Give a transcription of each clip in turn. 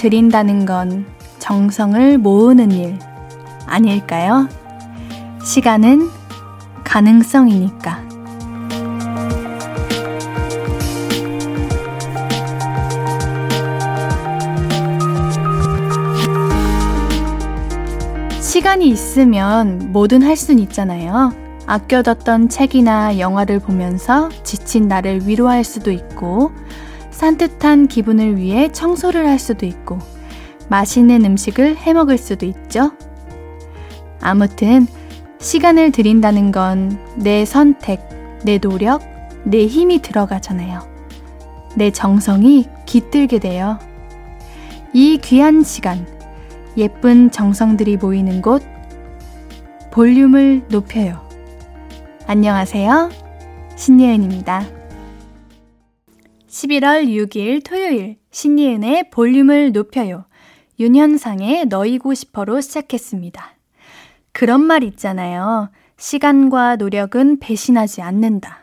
들인다는 건 정성을 모으는 일 아닐까요? 시간은 가능성이니까. 시간이 있으면 뭐든 할 순 있잖아요. 아껴뒀던 책이나 영화를 보면서 지친 나를 위로할 수도 있고, 산뜻한 기분을 위해 청소를 할 수도 있고, 맛있는 음식을 해 먹을 수도 있죠. 아무튼, 시간을 들인다는 건 내 선택, 내 노력, 내 힘이 들어가잖아요. 내 정성이 깃들게 돼요. 이 귀한 시간, 예쁜 정성들이 모이는 곳, 볼륨을 높여요. 안녕하세요. 신예은입니다. 11월 6일 토요일, 신예은의 볼륨을 높여요. 윤현상의 너이고 싶어로 시작했습니다. 그런 말 있잖아요. 시간과 노력은 배신하지 않는다.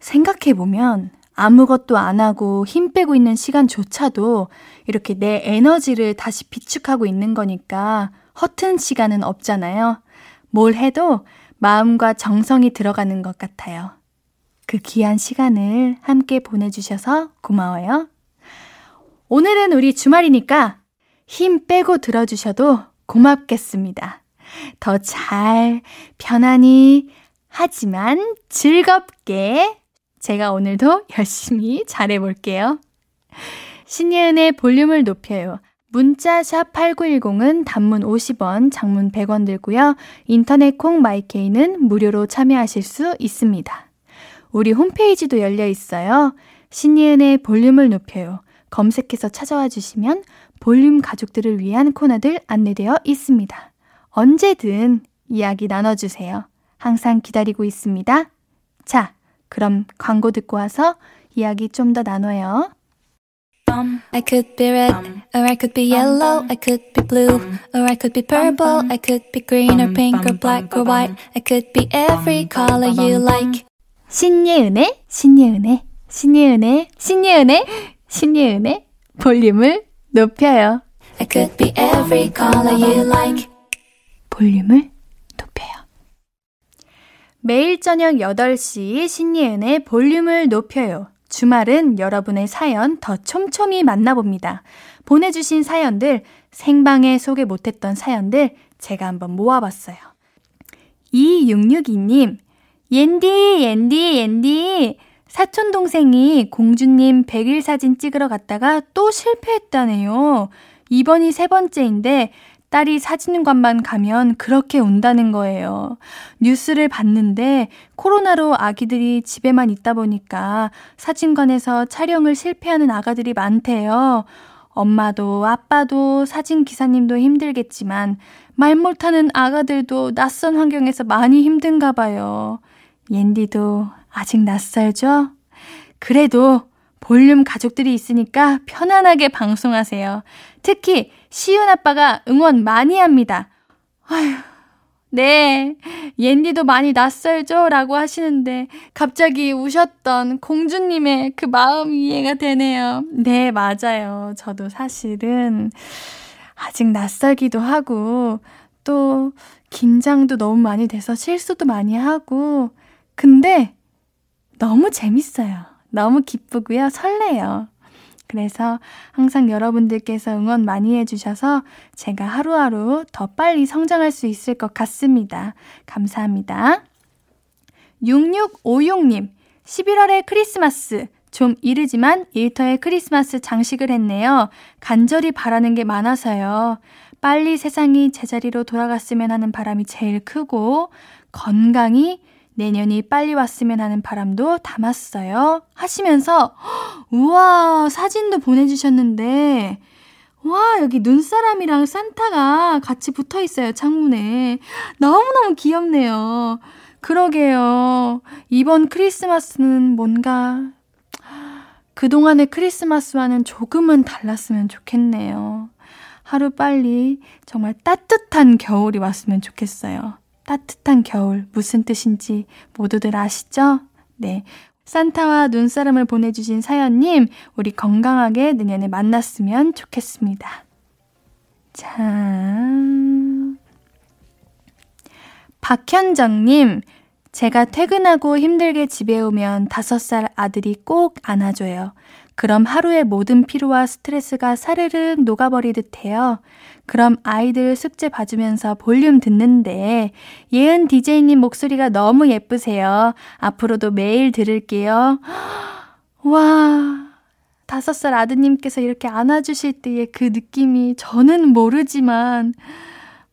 생각해보면 아무것도 안 하고 힘 빼고 있는 시간조차도 이렇게 내 에너지를 다시 비축하고 있는 거니까 허튼 시간은 없잖아요. 뭘 해도 마음과 정성이 들어가는 것 같아요. 그 귀한 시간을 함께 보내주셔서 고마워요. 오늘은 우리 주말이니까 힘 빼고 들어주셔도 고맙겠습니다. 더 잘, 편안히, 하지만 즐겁게 제가 오늘도 열심히 잘해볼게요. 신예은의 볼륨을 높여요. 문자 샵 8910은 단문 50원, 장문 100원 들고요. 인터넷 콩 마이케이는 무료로 참여하실 수 있습니다. 우리 홈페이지도 열려 있어요. 신예은의 볼륨을 높여요. 검색해서 찾아와 주시면 볼륨 가족들을 위한 코너들 안내되어 있습니다. 언제든 이야기 나눠주세요. 항상 기다리고 있습니다. 자, 그럼 광고 듣고 와서 이야기 좀 더 나눠요. I could be red, or I could be yellow, I could be blue, or I could be purple, I could be green or pink or black or white, I could be every color you like. 신예은의, 신예은의, 신예은의, 신예은의, 신예은의 볼륨을 높여요. I could be every color you like. 볼륨을 높여요. 매일 저녁 8시 신예은의 볼륨을 높여요. 주말은 여러분의 사연 더 촘촘히 만나봅니다. 보내주신 사연들, 생방에 소개 못했던 사연들 제가 한번 모아봤어요. 2662님, 옌디, 옌디, 옌디. 사촌 동생이 공주님 100일 사진 찍으러 갔다가 또 실패했다네요. 이번이 세 번째인데 딸이 사진관만 가면 그렇게 운다는 거예요. 뉴스를 봤는데 코로나로 아기들이 집에만 있다 보니까 사진관에서 촬영을 실패하는 아가들이 많대요. 엄마도 아빠도 사진 기사님도 힘들겠지만 말 못하는 아가들도 낯선 환경에서 많이 힘든가 봐요. 옌디도 아직 낯설죠? 그래도 볼륨 가족들이 있으니까 편안하게 방송하세요. 특히 시윤 아빠가 응원 많이 합니다. 아휴, 네, 옌디도 많이 낯설죠? 라고 하시는데 갑자기 우셨던 공주님의 그 마음이 이해가 되네요. 네, 맞아요. 저도 사실은 아직 낯설기도 하고 또 긴장도 너무 많이 돼서 실수도 많이 하고 근데 너무 재밌어요. 너무 기쁘고요. 설레요. 그래서 항상 여러분들께서 응원 많이 해주셔서 제가 하루하루 더 빨리 성장할 수 있을 것 같습니다. 감사합니다. 6656님, 11월에 크리스마스. 좀 이르지만 일터에 크리스마스 장식을 했네요. 간절히 바라는 게 많아서요. 빨리 세상이 제자리로 돌아갔으면 하는 바람이 제일 크고, 건강이 내년이 빨리 왔으면 하는 바람도 담았어요. 하시면서, 우와, 사진도 보내주셨는데, 와, 여기 눈사람이랑 산타가 같이 붙어 있어요, 창문에. 너무너무 귀엽네요. 그러게요. 이번 크리스마스는 뭔가, 그동안의 크리스마스와는 조금은 달랐으면 좋겠네요. 하루 빨리 정말 따뜻한 겨울이 왔으면 좋겠어요. 따뜻한 겨울 무슨 뜻인지 모두들 아시죠? 네. 산타와 눈사람을 보내주신 사연님, 우리 건강하게 내년에 만났으면 좋겠습니다. 자. 박현정님, 제가 퇴근하고 힘들게 집에 오면 다섯 살 아들이 꼭 안아줘요. 그럼 하루의 모든 피로와 스트레스가 사르륵 녹아버리듯 해요. 그럼 아이들 숙제 봐주면서 볼륨 듣는데, 예은 DJ님 목소리가 너무 예쁘세요. 앞으로도 매일 들을게요. 와, 다섯 살 아드님께서 이렇게 안아주실 때의 그 느낌이 저는 모르지만,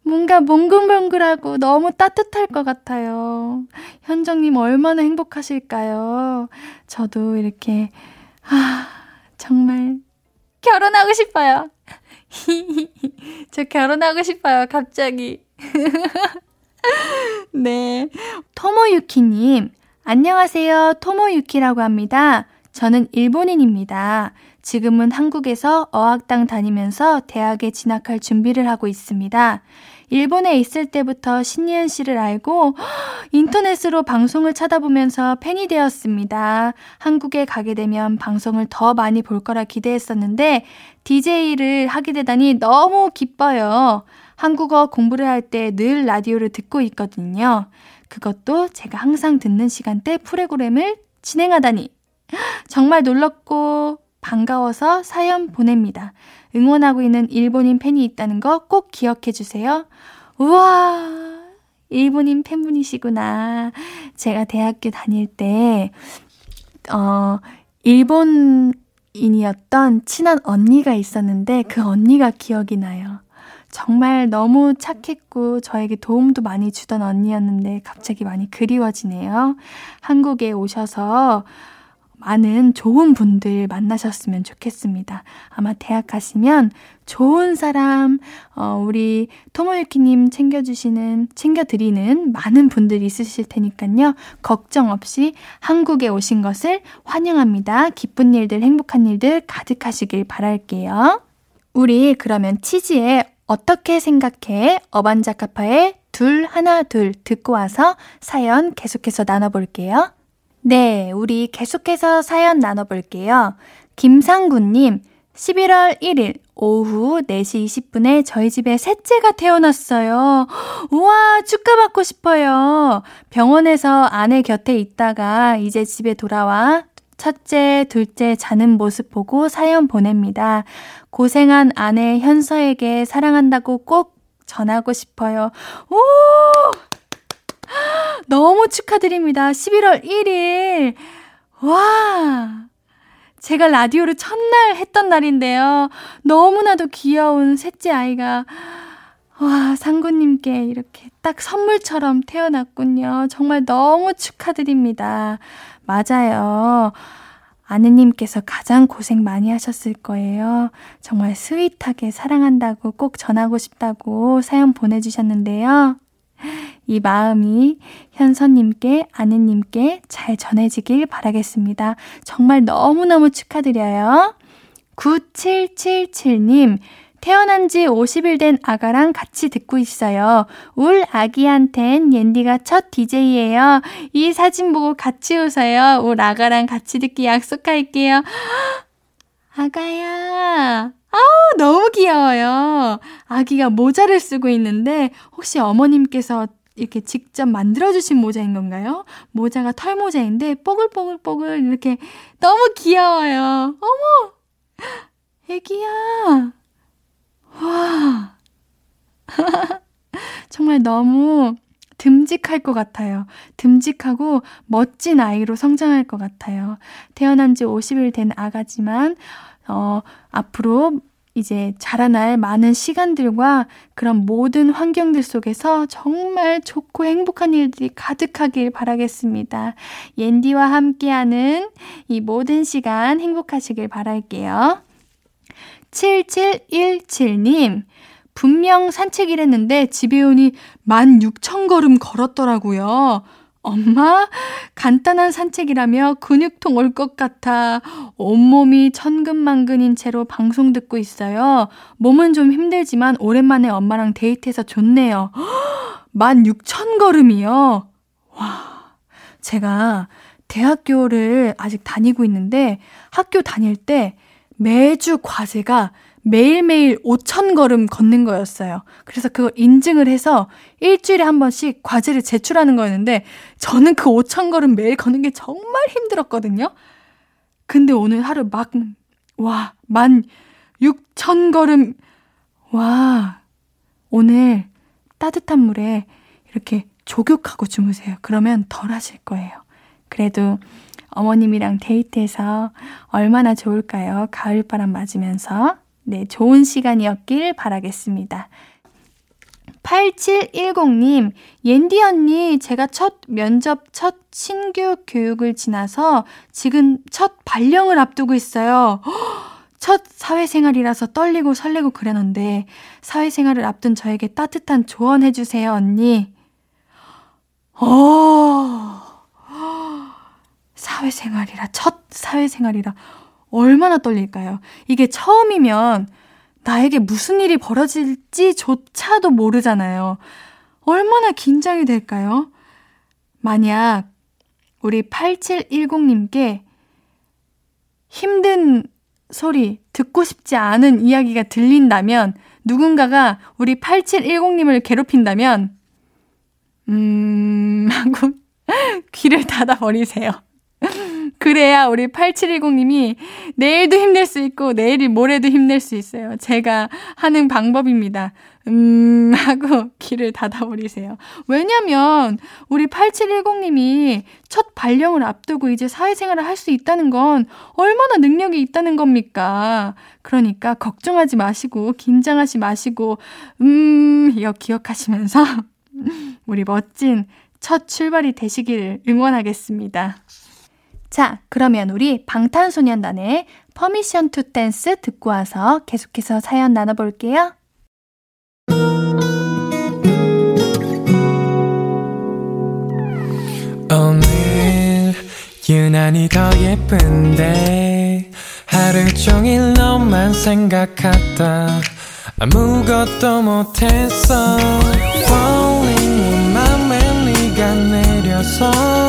뭔가 몽글몽글하고 너무 따뜻할 것 같아요. 현정님 얼마나 행복하실까요? 저도 이렇게, 아, 정말 결혼하고 싶어요. 저 결혼하고 싶어요, 갑자기. 네. 토모유키님, 안녕하세요. 토모유키라고 합니다. 저는 일본인입니다. 지금은 한국에서 어학당 다니면서 대학에 진학할 준비를 하고 있습니다. 일본에 있을 때부터 신예은 씨를 알고 인터넷으로 방송을 찾아보면서 팬이 되었습니다. 한국에 가게 되면 방송을 더 많이 볼 거라 기대했었는데 DJ를 하게 되다니 너무 기뻐요. 한국어 공부를 할 때 늘 라디오를 듣고 있거든요. 그것도 제가 항상 듣는 시간대 프로그램을 진행하다니 정말 놀랍고 반가워서 사연 보냅니다. 응원하고 있는 일본인 팬이 있다는 거 꼭 기억해 주세요. 우와, 일본인 팬분이시구나. 제가 대학교 다닐 때, 어, 일본인이었던 친한 언니가 있었는데 그 언니가 기억이 나요. 정말 너무 착했고 저에게 도움도 많이 주던 언니였는데 갑자기 많이 그리워지네요. 한국에 오셔서 많은 좋은 분들 만나셨으면 좋겠습니다. 아마 대학 가시면 좋은 사람, 어, 우리 토모유키님 챙겨주시는, 챙겨드리는 많은 분들이 있으실 테니까요. 걱정 없이 한국에 오신 것을 환영합니다. 기쁜 일들, 행복한 일들 가득하시길 바랄게요. 우리 그러면 치즈에 어떻게 생각해? 어반자카파의 둘, 하나, 둘 듣고 와서 사연 계속해서 나눠볼게요. 네, 우리 계속해서 사연 나눠볼게요. 김상구님, 11월 1일 오후 4시 20분에 저희 집에 셋째가 태어났어요. 우와, 축하받고 싶어요. 병원에서 아내 곁에 있다가 이제 집에 돌아와 첫째, 둘째 자는 모습 보고 사연 보냅니다. 고생한 아내 현서에게 사랑한다고 꼭 전하고 싶어요. 오! 너무 축하드립니다. 11월 1일. 와. 제가 라디오를 첫날 했던 날인데요. 너무나도 귀여운 셋째 아이가, 와, 상구님께 이렇게 딱 선물처럼 태어났군요. 정말 너무 축하드립니다. 맞아요. 아내님께서 가장 고생 많이 하셨을 거예요. 정말 스윗하게 사랑한다고 꼭 전하고 싶다고 사연 보내주셨는데요. 이 마음이 현선님께, 아내님께 잘 전해지길 바라겠습니다. 정말 너무너무 축하드려요. 9777님, 태어난 지 50일 된 아가랑 같이 듣고 있어요. 울 아기한텐 옌디가 첫 DJ예요. 이 사진 보고 같이 웃어요. 울 아가랑 같이 듣기 약속할게요. 아가야. 아우, 너무 귀여워요. 아기가 모자를 쓰고 있는데, 혹시 어머님께서 이렇게 직접 만들어주신 모자인 건가요? 모자가 털모자인데, 뽀글뽀글뽀글 이렇게 너무 귀여워요. 어머! 애기야! 와! 정말 너무 듬직할 것 같아요. 듬직하고 멋진 아이로 성장할 것 같아요. 태어난 지 50일 된 아가지만, 어, 앞으로 이제 자라날 많은 시간들과 그런 모든 환경들 속에서 정말 좋고 행복한 일들이 가득하길 바라겠습니다. 옌디와 함께하는 이 모든 시간 행복하시길 바랄게요. 7717님, 분명 산책이랬는데 집에 오니 16,000걸음 걸었더라고요. 엄마, 간단한 산책이라며 근육통 올 것 같아. 온몸이 천근만근인 채로 방송 듣고 있어요. 몸은 좀 힘들지만 오랜만에 엄마랑 데이트해서 좋네요. 16,000걸음이요? 와, 제가 대학교를 아직 다니고 있는데 학교 다닐 때 매주 과제가 매일매일 5천 걸음 걷는 거였어요. 그래서 그걸 인증을 해서 일주일에 한 번씩 과제를 제출하는 거였는데 저는 그 5천 걸음 매일 걷는 게 정말 힘들었거든요. 근데 오늘 하루 막, 와, 만 6천 걸음, 와, 오늘 따뜻한 물에 이렇게 조격하고 주무세요. 그러면 덜 하실 거예요. 그래도 어머님이랑 데이트해서 얼마나 좋을까요? 가을바람 맞으면서. 네, 좋은 시간이었길 바라겠습니다. 8710님, 옌디 언니, 제가 첫 면접, 첫 신규 교육을 지나서 지금 첫 발령을 앞두고 있어요. 첫 사회생활이라서 떨리고 설레고 그러는데, 사회생활을 앞둔 저에게 따뜻한 조언 해주세요, 언니. 어, 사회생활이라, 첫 사회생활이라, 얼마나 떨릴까요? 이게 처음이면 나에게 무슨 일이 벌어질지조차도 모르잖아요. 얼마나 긴장이 될까요? 만약 우리 8710님께 힘든 소리, 듣고 싶지 않은 이야기가 들린다면, 누군가가 우리 8710님을 괴롭힌다면, 음, 하고 귀를 닫아버리세요. 그래야 우리 8710님이 내일도 힘낼 수 있고 내일이 모레도 힘낼 수 있어요. 제가 하는 방법입니다. 음, 하고 귀를 닫아버리세요. 왜냐면 우리 8710님이 첫 발령을 앞두고 이제 사회생활을 할 수 있다는 건 얼마나 능력이 있다는 겁니까? 그러니까 걱정하지 마시고 긴장하지 마시고 음, 이거 기억하시면서 우리 멋진 첫 출발이 되시길 응원하겠습니다. 자, 그러면 우리 방탄소년단의 Permission to Dance 듣고 와서 계속해서 사연 나눠볼게요. 오늘 유난히 더 예쁜데 하루 종일 너만 생각하다 아무것도 못했어 Falling 맘에 네가 내려서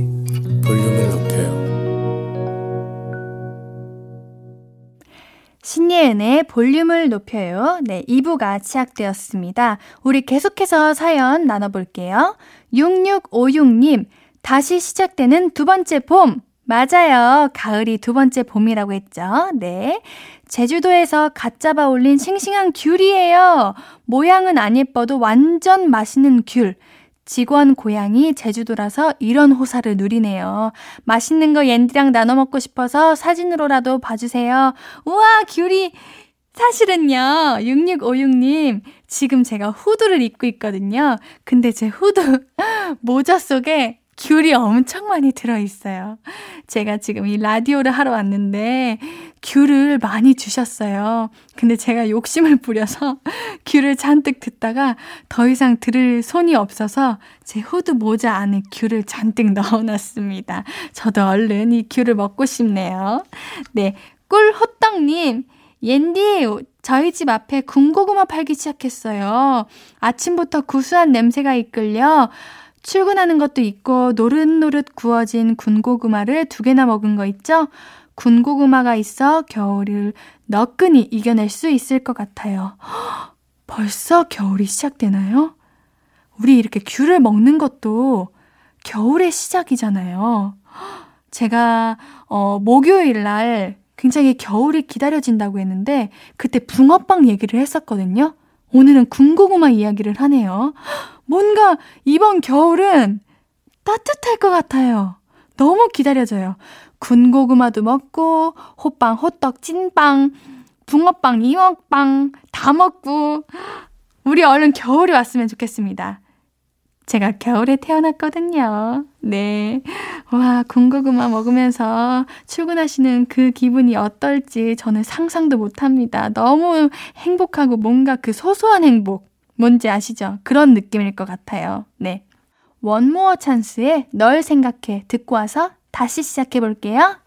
신예은의 볼륨을 높여요. 네, 2부가 시작되었습니다. 우리 계속해서 사연 나눠볼게요. 6656님, 다시 시작되는 두 번째 봄. 맞아요. 가을이 두 번째 봄이라고 했죠. 네. 제주도에서 갓 잡아 올린 싱싱한 귤이에요. 모양은 안 예뻐도 완전 맛있는 귤. 직원 고향이 제주도라서 이런 호사를 누리네요. 맛있는 거 옌디랑 나눠 먹고 싶어서 사진으로라도 봐주세요. 우와, 귤이 사실은요, 6656님, 지금 제가 후드를 입고 있거든요. 근데 제 후드 모자 속에 귤이 엄청 많이 들어있어요. 제가 지금 이 라디오를 하러 왔는데 귤을 많이 주셨어요. 근데 제가 욕심을 부려서 귤을 잔뜩 듣다가 더 이상 들을 손이 없어서 제 후드 모자 안에 귤을 잔뜩 넣어놨습니다. 저도 얼른 이 귤을 먹고 싶네요. 네. 꿀호떡님, 옌디, 저희 집 앞에 군고구마 팔기 시작했어요. 아침부터 구수한 냄새가 이끌려 출근하는 것도 있고 노릇노릇 구워진 군고구마를 두 개나 먹은 거 있죠? 군고구마가 있어 겨울을 너끈히 이겨낼 수 있을 것 같아요. 벌써 겨울이 시작되나요? 우리 이렇게 귤을 먹는 것도 겨울의 시작이잖아요. 제가 어 목요일 날 굉장히 겨울이 기다려진다고 했는데 그때 붕어빵 얘기를 했었거든요. 오늘은 군고구마 이야기를 하네요. 뭔가 이번 겨울은 따뜻할 것 같아요. 너무 기다려져요. 군고구마도 먹고, 호빵, 호떡, 찐빵, 붕어빵, 잉어빵 다 먹고, 우리 얼른 겨울이 왔으면 좋겠습니다. 제가 겨울에 태어났거든요. 네. 와, 군고구마 먹으면서 출근하시는 그 기분이 어떨지 저는 상상도 못 합니다. 너무 행복하고 뭔가 그 소소한 행복. 뭔지 아시죠? 그런 느낌일 것 같아요. 네. 원모어 찬스의 널 생각해 듣고 와서 다시 시작해 볼게요.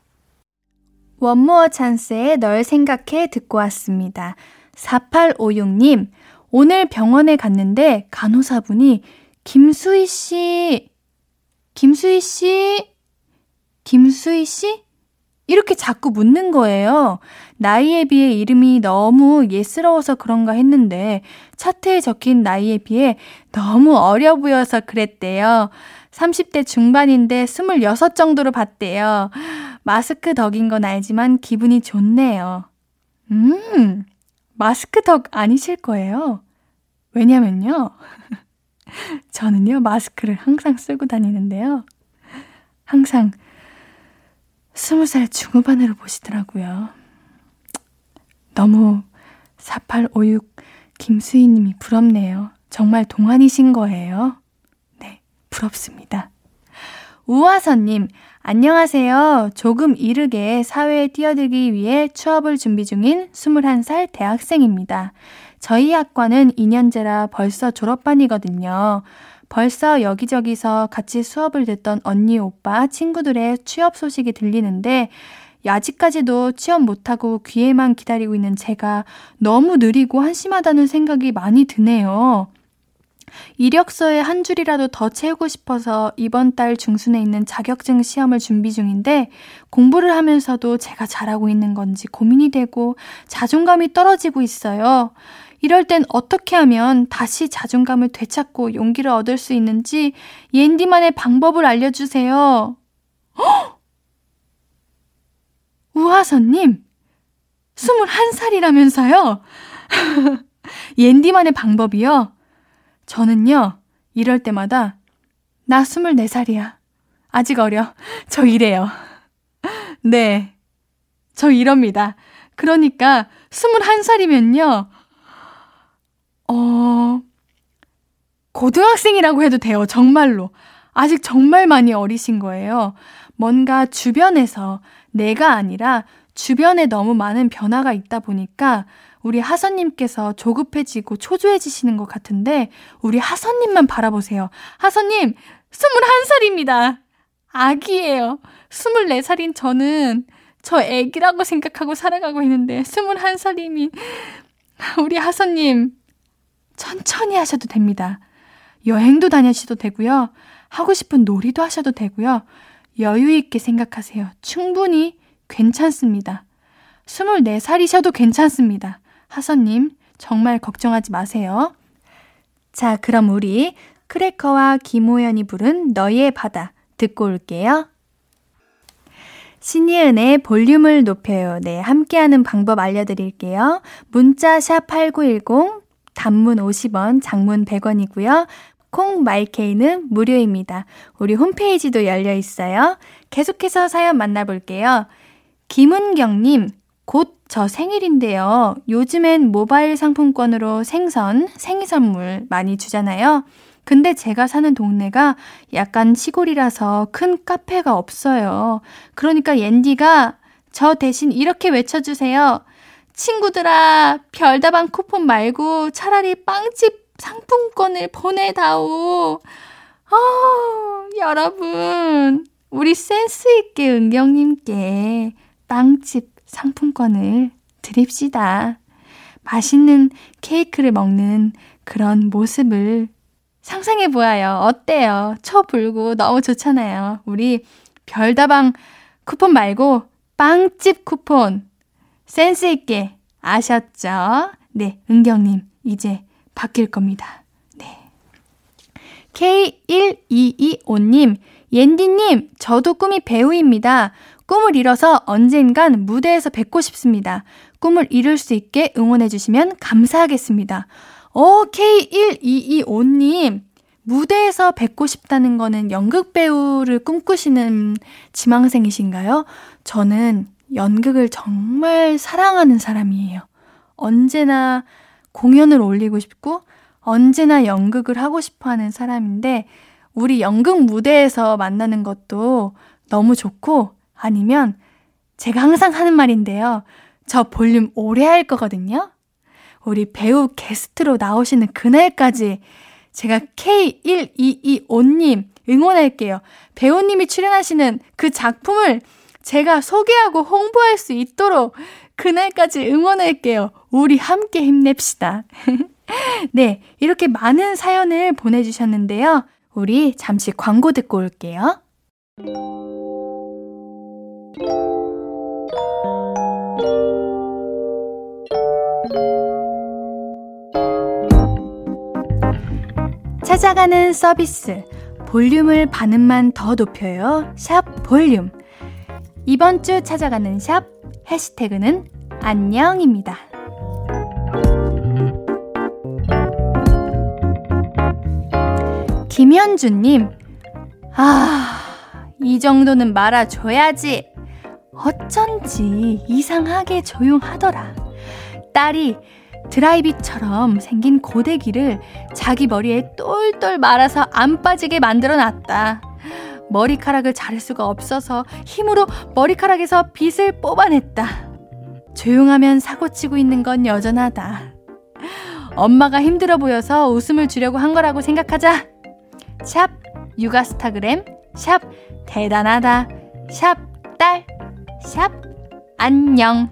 원모어 찬스의 널 생각해 듣고 왔습니다. 4856님, 오늘 병원에 갔는데 간호사분이 김수희 씨, 김수희 씨, 김수희 씨? 이렇게 자꾸 묻는 거예요. 나이에 비해 이름이 너무 예스러워서 그런가 했는데 차트에 적힌 나이에 비해 너무 어려 보여서 그랬대요. 30대 중반인데 26 정도로 봤대요. 마스크 덕인 건 알지만 기분이 좋네요. 음, 마스크 덕 아니실 거예요. 왜냐면요. 저는요, 마스크를 항상 쓰고 다니는데요. 항상 스무 살 중후반으로 보시더라고요. 너무 4856 김수희님이 부럽네요. 정말 동안이신 거예요. 네, 부럽습니다. 우화선님, 안녕하세요. 조금 이르게 사회에 뛰어들기 위해 취업을 준비 중인 21살 대학생입니다. 저희 학과는 2년제라 벌써 졸업반이거든요. 벌써 여기저기서 같이 수업을 듣던 언니, 오빠, 친구들의 취업 소식이 들리는데, 아직까지도 취업 못하고 귀에만 기다리고 있는 제가 너무 느리고 한심하다는 생각이 많이 드네요. 이력서에 한 줄이라도 더 채우고 싶어서 이번 달 중순에 있는 자격증 시험을 준비 중인데 공부를 하면서도 제가 잘하고 있는 건지 고민이 되고 자존감이 떨어지고 있어요. 이럴 땐 어떻게 하면 다시 자존감을 되찾고 용기를 얻을 수 있는지 옌디만의 방법을 알려주세요. 헉! 우하선님, 21살이라면서요? 옌디만의 방법이요? 저는요, 이럴 때마다, 나 24살이야. 아직 어려. 저 이래요. 네. 저 이럽니다. 그러니까, 21살이면요, 어, 고등학생이라고 해도 돼요. 정말로. 아직 정말 많이 어리신 거예요. 뭔가 주변에서 내가 아니라 주변에 너무 많은 변화가 있다 보니까 우리 하선님께서 조급해지고 초조해지시는 것 같은데 우리 하선님만 바라보세요. 하선님, 21살입니다. 아기예요. 24살인 저는 저 애기라고 생각하고 살아가고 있는데 21살이면 우리 하선님 천천히 하셔도 됩니다. 여행도 다니셔도 되고요. 하고 싶은 놀이도 하셔도 되고요. 여유 있게 생각하세요. 충분히 괜찮습니다. 24살이셔도 괜찮습니다. 하선님, 정말 걱정하지 마세요. 자, 그럼 우리 크래커와 김호연이 부른 너의 바다 듣고 올게요. 신예은의 볼륨을 높여요. 네, 함께하는 방법 알려드릴게요. 문자 샵 8910, 단문 50원, 장문 100원이고요. 콩 마이케이는 무료입니다. 우리 홈페이지도 열려 있어요. 계속해서 사연 만나볼게요. 김은경님, 곧 저 생일인데요. 요즘엔 모바일 상품권으로 생선, 생일 선물 많이 주잖아요. 근데 제가 사는 동네가 약간 시골이라서 큰 카페가 없어요. 그러니까 옌디가 저 대신 이렇게 외쳐주세요. 친구들아, 별다방 쿠폰 말고 차라리 빵집 상품권을 보내다오. 어, 여러분, 우리 센스있게 은경님께 빵집 상품권을 드립시다. 맛있는 케이크를 먹는 그런 모습을 상상해 보아요. 어때요? 쳐 불고 너무 좋잖아요. 우리 별다방 쿠폰 말고 빵집 쿠폰 센스 있게 아셨죠? 네, 은경님, 이제 바뀔 겁니다. 네. K1225님, 옌디님, 저도 꿈이 배우입니다. 꿈을 이뤄서 언젠간 무대에서 뵙고 싶습니다. 꿈을 이룰 수 있게 응원해주시면 감사하겠습니다. 어, K1225님, 무대에서 뵙고 싶다는 거는 연극 배우를 꿈꾸시는 지망생이신가요? 저는 연극을 정말 사랑하는 사람이에요. 언제나 공연을 올리고 싶고, 언제나 연극을 하고 싶어 하는 사람인데, 우리 연극 무대에서 만나는 것도 너무 좋고 아니면 제가 항상 하는 말인데요. 저 볼륨 오래 할 거거든요. 우리 배우 게스트로 나오시는 그날까지 제가 K1225님 응원할게요. 배우님이 출연하시는 그 작품을 제가 소개하고 홍보할 수 있도록 그날까지 응원할게요. 우리 함께 힘냅시다. 네, 이렇게 많은 사연을 보내주셨는데요. 우리 잠시 광고 듣고 올게요. 찾아가는 서비스. 볼륨을 반음만 더 높여요. 샵 볼륨. 이번 주 찾아가는 샵 해시태그는 안녕입니다. 김현주님, 아, 이 정도는 말아줘야지. 어쩐지 이상하게 조용하더라. 딸이 드라이비처럼 생긴 고데기를 자기 머리에 똘똘 말아서 안 빠지게 만들어 놨다. 머리카락을 자를 수가 없어서 힘으로 머리카락에서 빗을 뽑아냈다. 조용하면 사고치고 있는 건 여전하다. 엄마가 힘들어 보여서 웃음을 주려고 한 거라고 생각하자. 샵 육아스타그램 샵 대단하다 샵 딸 샵 안녕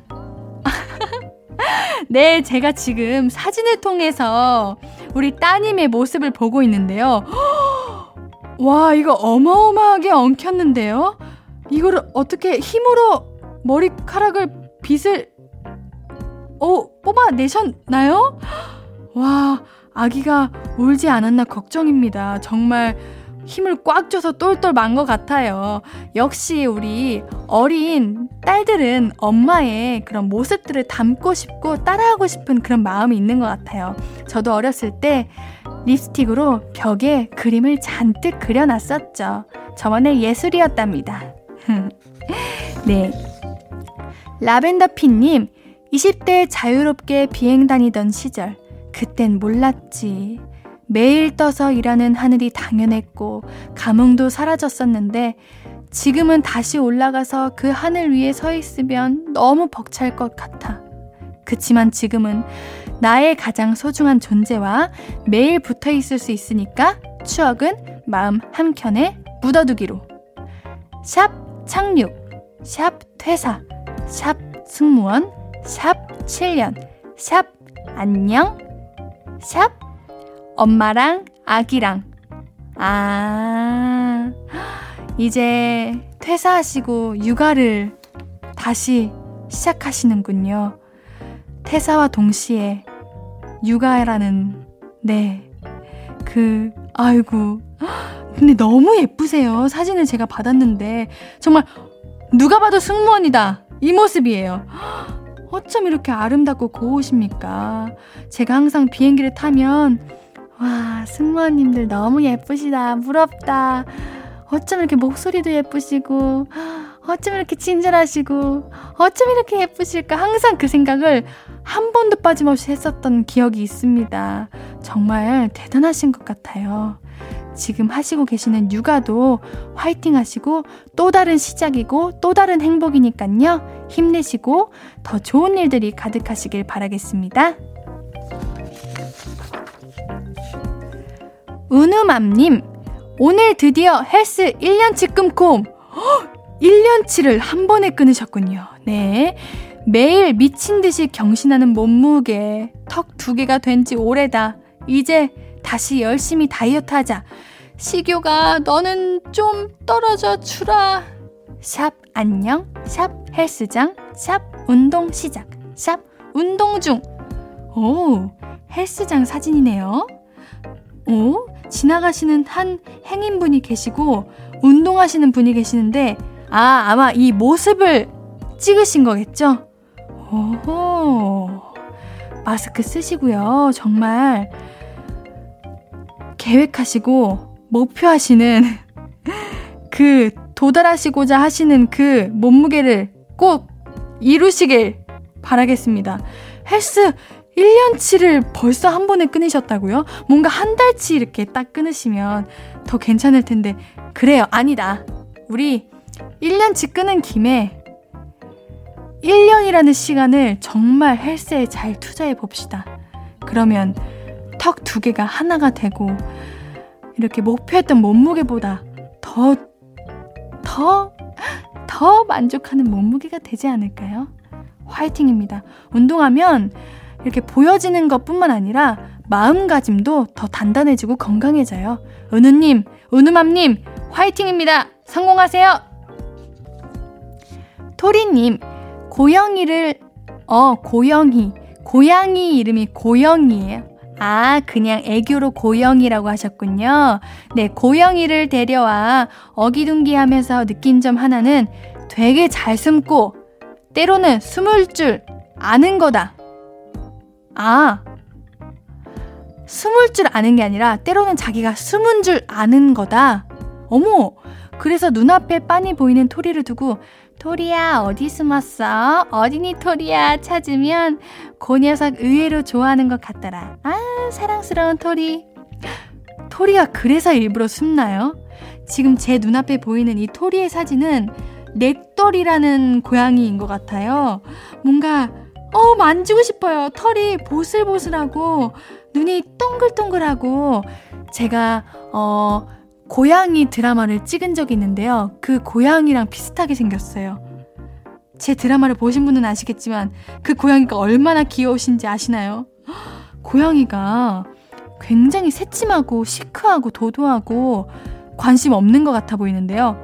네, 제가 지금 사진을 통해서 우리 따님의 모습을 보고 있는데요. 와, 이거 어마어마하게 엉켰는데요? 이거를 어떻게 힘으로 머리카락을 빗을, 어, 뽑아내셨나요? 와, 아기가 울지 않았나 걱정입니다. 정말 힘을 꽉 줘서 똘똘 만 것 같아요. 역시 우리 어린 딸들은 엄마의 그런 모습들을 담고 싶고 따라하고 싶은 그런 마음이 있는 것 같아요. 저도 어렸을 때 립스틱으로 벽에 그림을 잔뜩 그려놨었죠. 저만의 예술이었답니다. 네. 라벤더피님, 20대 자유롭게 비행 다니던 시절, 그땐 몰랐지. 매일 떠서 일하는 하늘이 당연했고 감흥도 사라졌었는데 지금은 다시 올라가서 그 하늘 위에 서 있으면 너무 벅찰 것 같아. 그치만 지금은 나의 가장 소중한 존재와 매일 붙어 있을 수 있으니까 추억은 마음 한켠에 묻어두기로. 샵 착륙, 샵 퇴사, 샵 승무원, 샵 7년, 샵 안녕, 샵 엄마랑 아기랑. 아, 이제 퇴사하시고 육아를 다시 시작하시는군요. 퇴사와 동시에 육아라는, 네. 그, 아이고. 근데 너무 예쁘세요. 사진을 제가 받았는데. 정말 누가 봐도 승무원이다. 이 모습이에요. 어쩜 이렇게 아름답고 고우십니까? 제가 항상 비행기를 타면 와, 승무원님들 너무 예쁘시다. 부럽다. 어쩜 이렇게 목소리도 예쁘시고, 어쩜 이렇게 친절하시고, 어쩜 이렇게 예쁘실까. 항상 그 생각을 한 번도 빠짐없이 했었던 기억이 있습니다. 정말 대단하신 것 같아요. 지금 하시고 계시는 육아도 화이팅 하시고 또 다른 시작이고 또 다른 행복이니까요. 힘내시고 더 좋은 일들이 가득하시길 바라겠습니다. 은우맘님, 오늘 드디어 헬스 1년치 끊고, 1년치를 한 번에 끊으셨군요. 네. 매일 미친 듯이 경신하는 몸무게, 턱 두 개가 된 지 오래다. 이제 다시 열심히 다이어트 하자. 시교가 너는 좀 떨어져 주라. 샵 안녕, 샵 헬스장, 샵 운동 시작, 샵 운동 중. 오, 헬스장 사진이네요. 오, 지나가시는 한 행인분이 계시고 운동하시는 분이 계시는데 아 아마 이 모습을 찍으신 거겠죠? 오호 마스크 쓰시고요 정말 계획하시고 목표하시는 그 도달하시고자 하시는 그 몸무게를 꼭 이루시길 바라겠습니다. 헬스 1년치를 벌써 한 번에 끊으셨다고요? 뭔가 한 달치 이렇게 딱 끊으시면 더 괜찮을 텐데. 그래요. 아니다. 우리 1년치 끄는 김에 1년이라는 시간을 정말 헬스에 잘 투자해 봅시다. 그러면 턱 두 개가 하나가 되고 이렇게 목표했던 몸무게보다 더, 더, 더 만족하는 몸무게가 되지 않을까요? 화이팅입니다. 운동하면 이렇게 보여지는 것 뿐만 아니라 마음가짐도 더 단단해지고 건강해져요. 은우님, 은우맘님, 화이팅입니다. 성공하세요. 토리님, 고영이를, 어, 고영이. 고양이 이름이 고영이에요. 아, 그냥 애교로 고영이라고 하셨군요. 네, 고영이를 데려와 어기둥기 하면서 느낀 점 하나는 되게 잘 숨고, 때로는 숨을 줄 아는 거다. 아, 숨을 줄 아는 게 아니라 때로는 자기가 숨은 줄 아는 거다. 어머! 그래서 눈앞에 빤히 보이는 토리를 두고 토리야 어디 숨었어? 어디니 토리야 찾으면 그 녀석 의외로 좋아하는 것 같더라. 아 사랑스러운 토리. 토리가 그래서 일부러 숨나요? 지금 제 눈앞에 보이는 이 토리의 사진은 넥돌이라는 고양이인 것 같아요. 뭔가 어 만지고 싶어요. 털이 보슬보슬하고 눈이 동글동글하고 제가 어 고양이 드라마를 찍은 적이 있는데요. 그 고양이랑 비슷하게 생겼어요. 제 드라마를 보신 분은 아시겠지만 그 고양이가 얼마나 귀여우신지 아시나요? 고양이가 굉장히 새침하고 시크하고 도도하고 관심 없는 것 같아 보이는데요.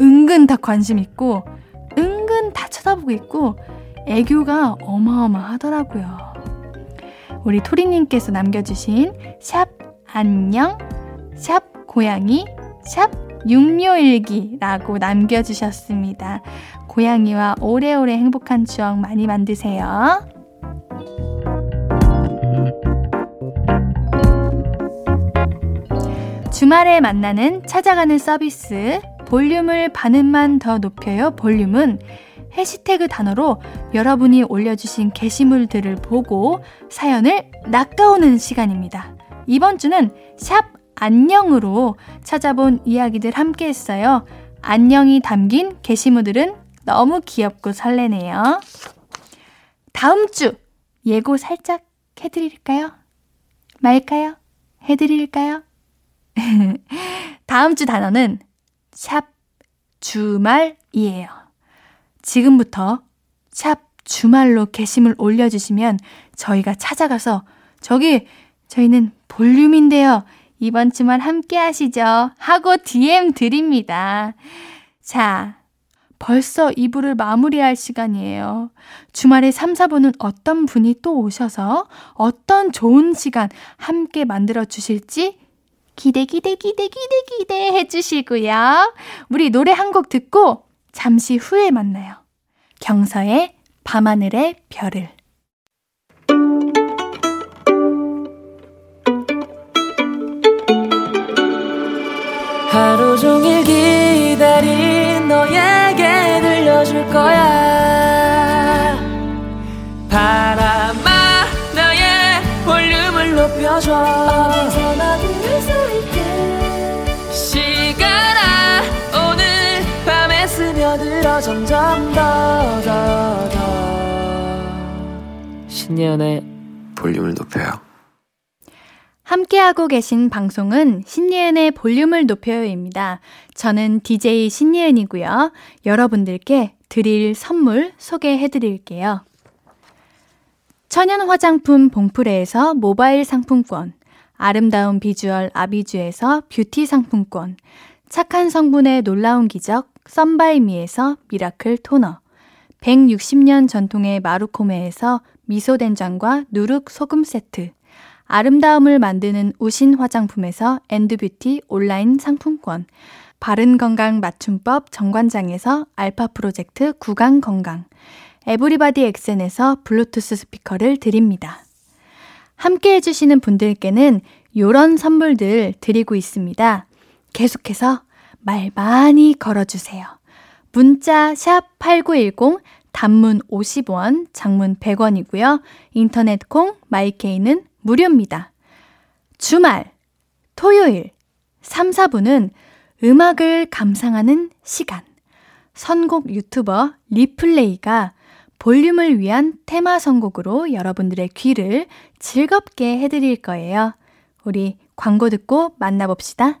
은근 다 관심 있고 은근 다 쳐다보고 있고 애교가 어마어마하더라고요. 우리 토리님께서 남겨주신 샵 안녕, 샵 고양이, 샵 육묘일기라고 남겨주셨습니다. 고양이와 오래오래 행복한 추억 많이 만드세요. 주말에 만나는 찾아가는 서비스 볼륨을 반음만 더 높여요 볼륨은 해시태그 단어로 여러분이 올려주신 게시물들을 보고 사연을 낚아오는 시간입니다. 이번 주는 샵 안녕으로 찾아본 이야기들 함께 했어요. 안녕이 담긴 게시물들은 너무 귀엽고 설레네요. 다음 주 예고 살짝 해드릴까요? 말까요? 해드릴까요? 다음 주 단어는 샵 주말이에요. 지금부터 샵 주말로 게시물 올려주시면 저희가 찾아가서 저기 저희는 볼륨인데요. 이번 주말 함께 하시죠. 하고 DM 드립니다. 자, 벌써 2부를 마무리할 시간이에요. 주말에 3, 4부는 어떤 분이 또 오셔서 어떤 좋은 시간 함께 만들어 주실지 기대, 기대, 기대, 기대, 기대 해주시고요. 우리 노래 한 곡 듣고 잠시 후에 만나요. 경서의 밤하늘의 별을. 하루 종일 기다린 너에게 들려줄 거야. 바람아 너의 볼륨을 높여줘 신예은의 볼륨을 높여요 함께하고 계신 방송은 신예은의 볼륨을 높여요입니다. 저는 DJ 신예은이고요. 여러분들께 드릴 선물 소개해 드릴게요. 천연 화장품 봉프레에서 모바일 상품권, 아름다운 비주얼 아비주에서 뷰티 상품권, 착한 성분의 놀라운 기적 썬바이미에서 미라클 토너 160년 전통의 마루코메에서 미소된장과 누룩 소금 세트 아름다움을 만드는 우신 화장품에서 엔드뷰티 온라인 상품권 바른건강 맞춤법 정관장에서 알파 프로젝트 구강건강 에브리바디 엑센에서 블루투스 스피커를 드립니다. 함께 해주시는 분들께는 요런 선물들 드리고 있습니다. 계속해서 말 많이 걸어주세요. 문자 샵 8910 단문 50원, 장문 100원이고요. 인터넷 콩, 마이케이는 무료입니다. 주말, 토요일, 3, 4분은 음악을 감상하는 시간. 선곡 유튜버 리플레이가 볼륨을 위한 테마 선곡으로 여러분들의 귀를 즐겁게 해드릴 거예요. 우리 광고 듣고 만나봅시다.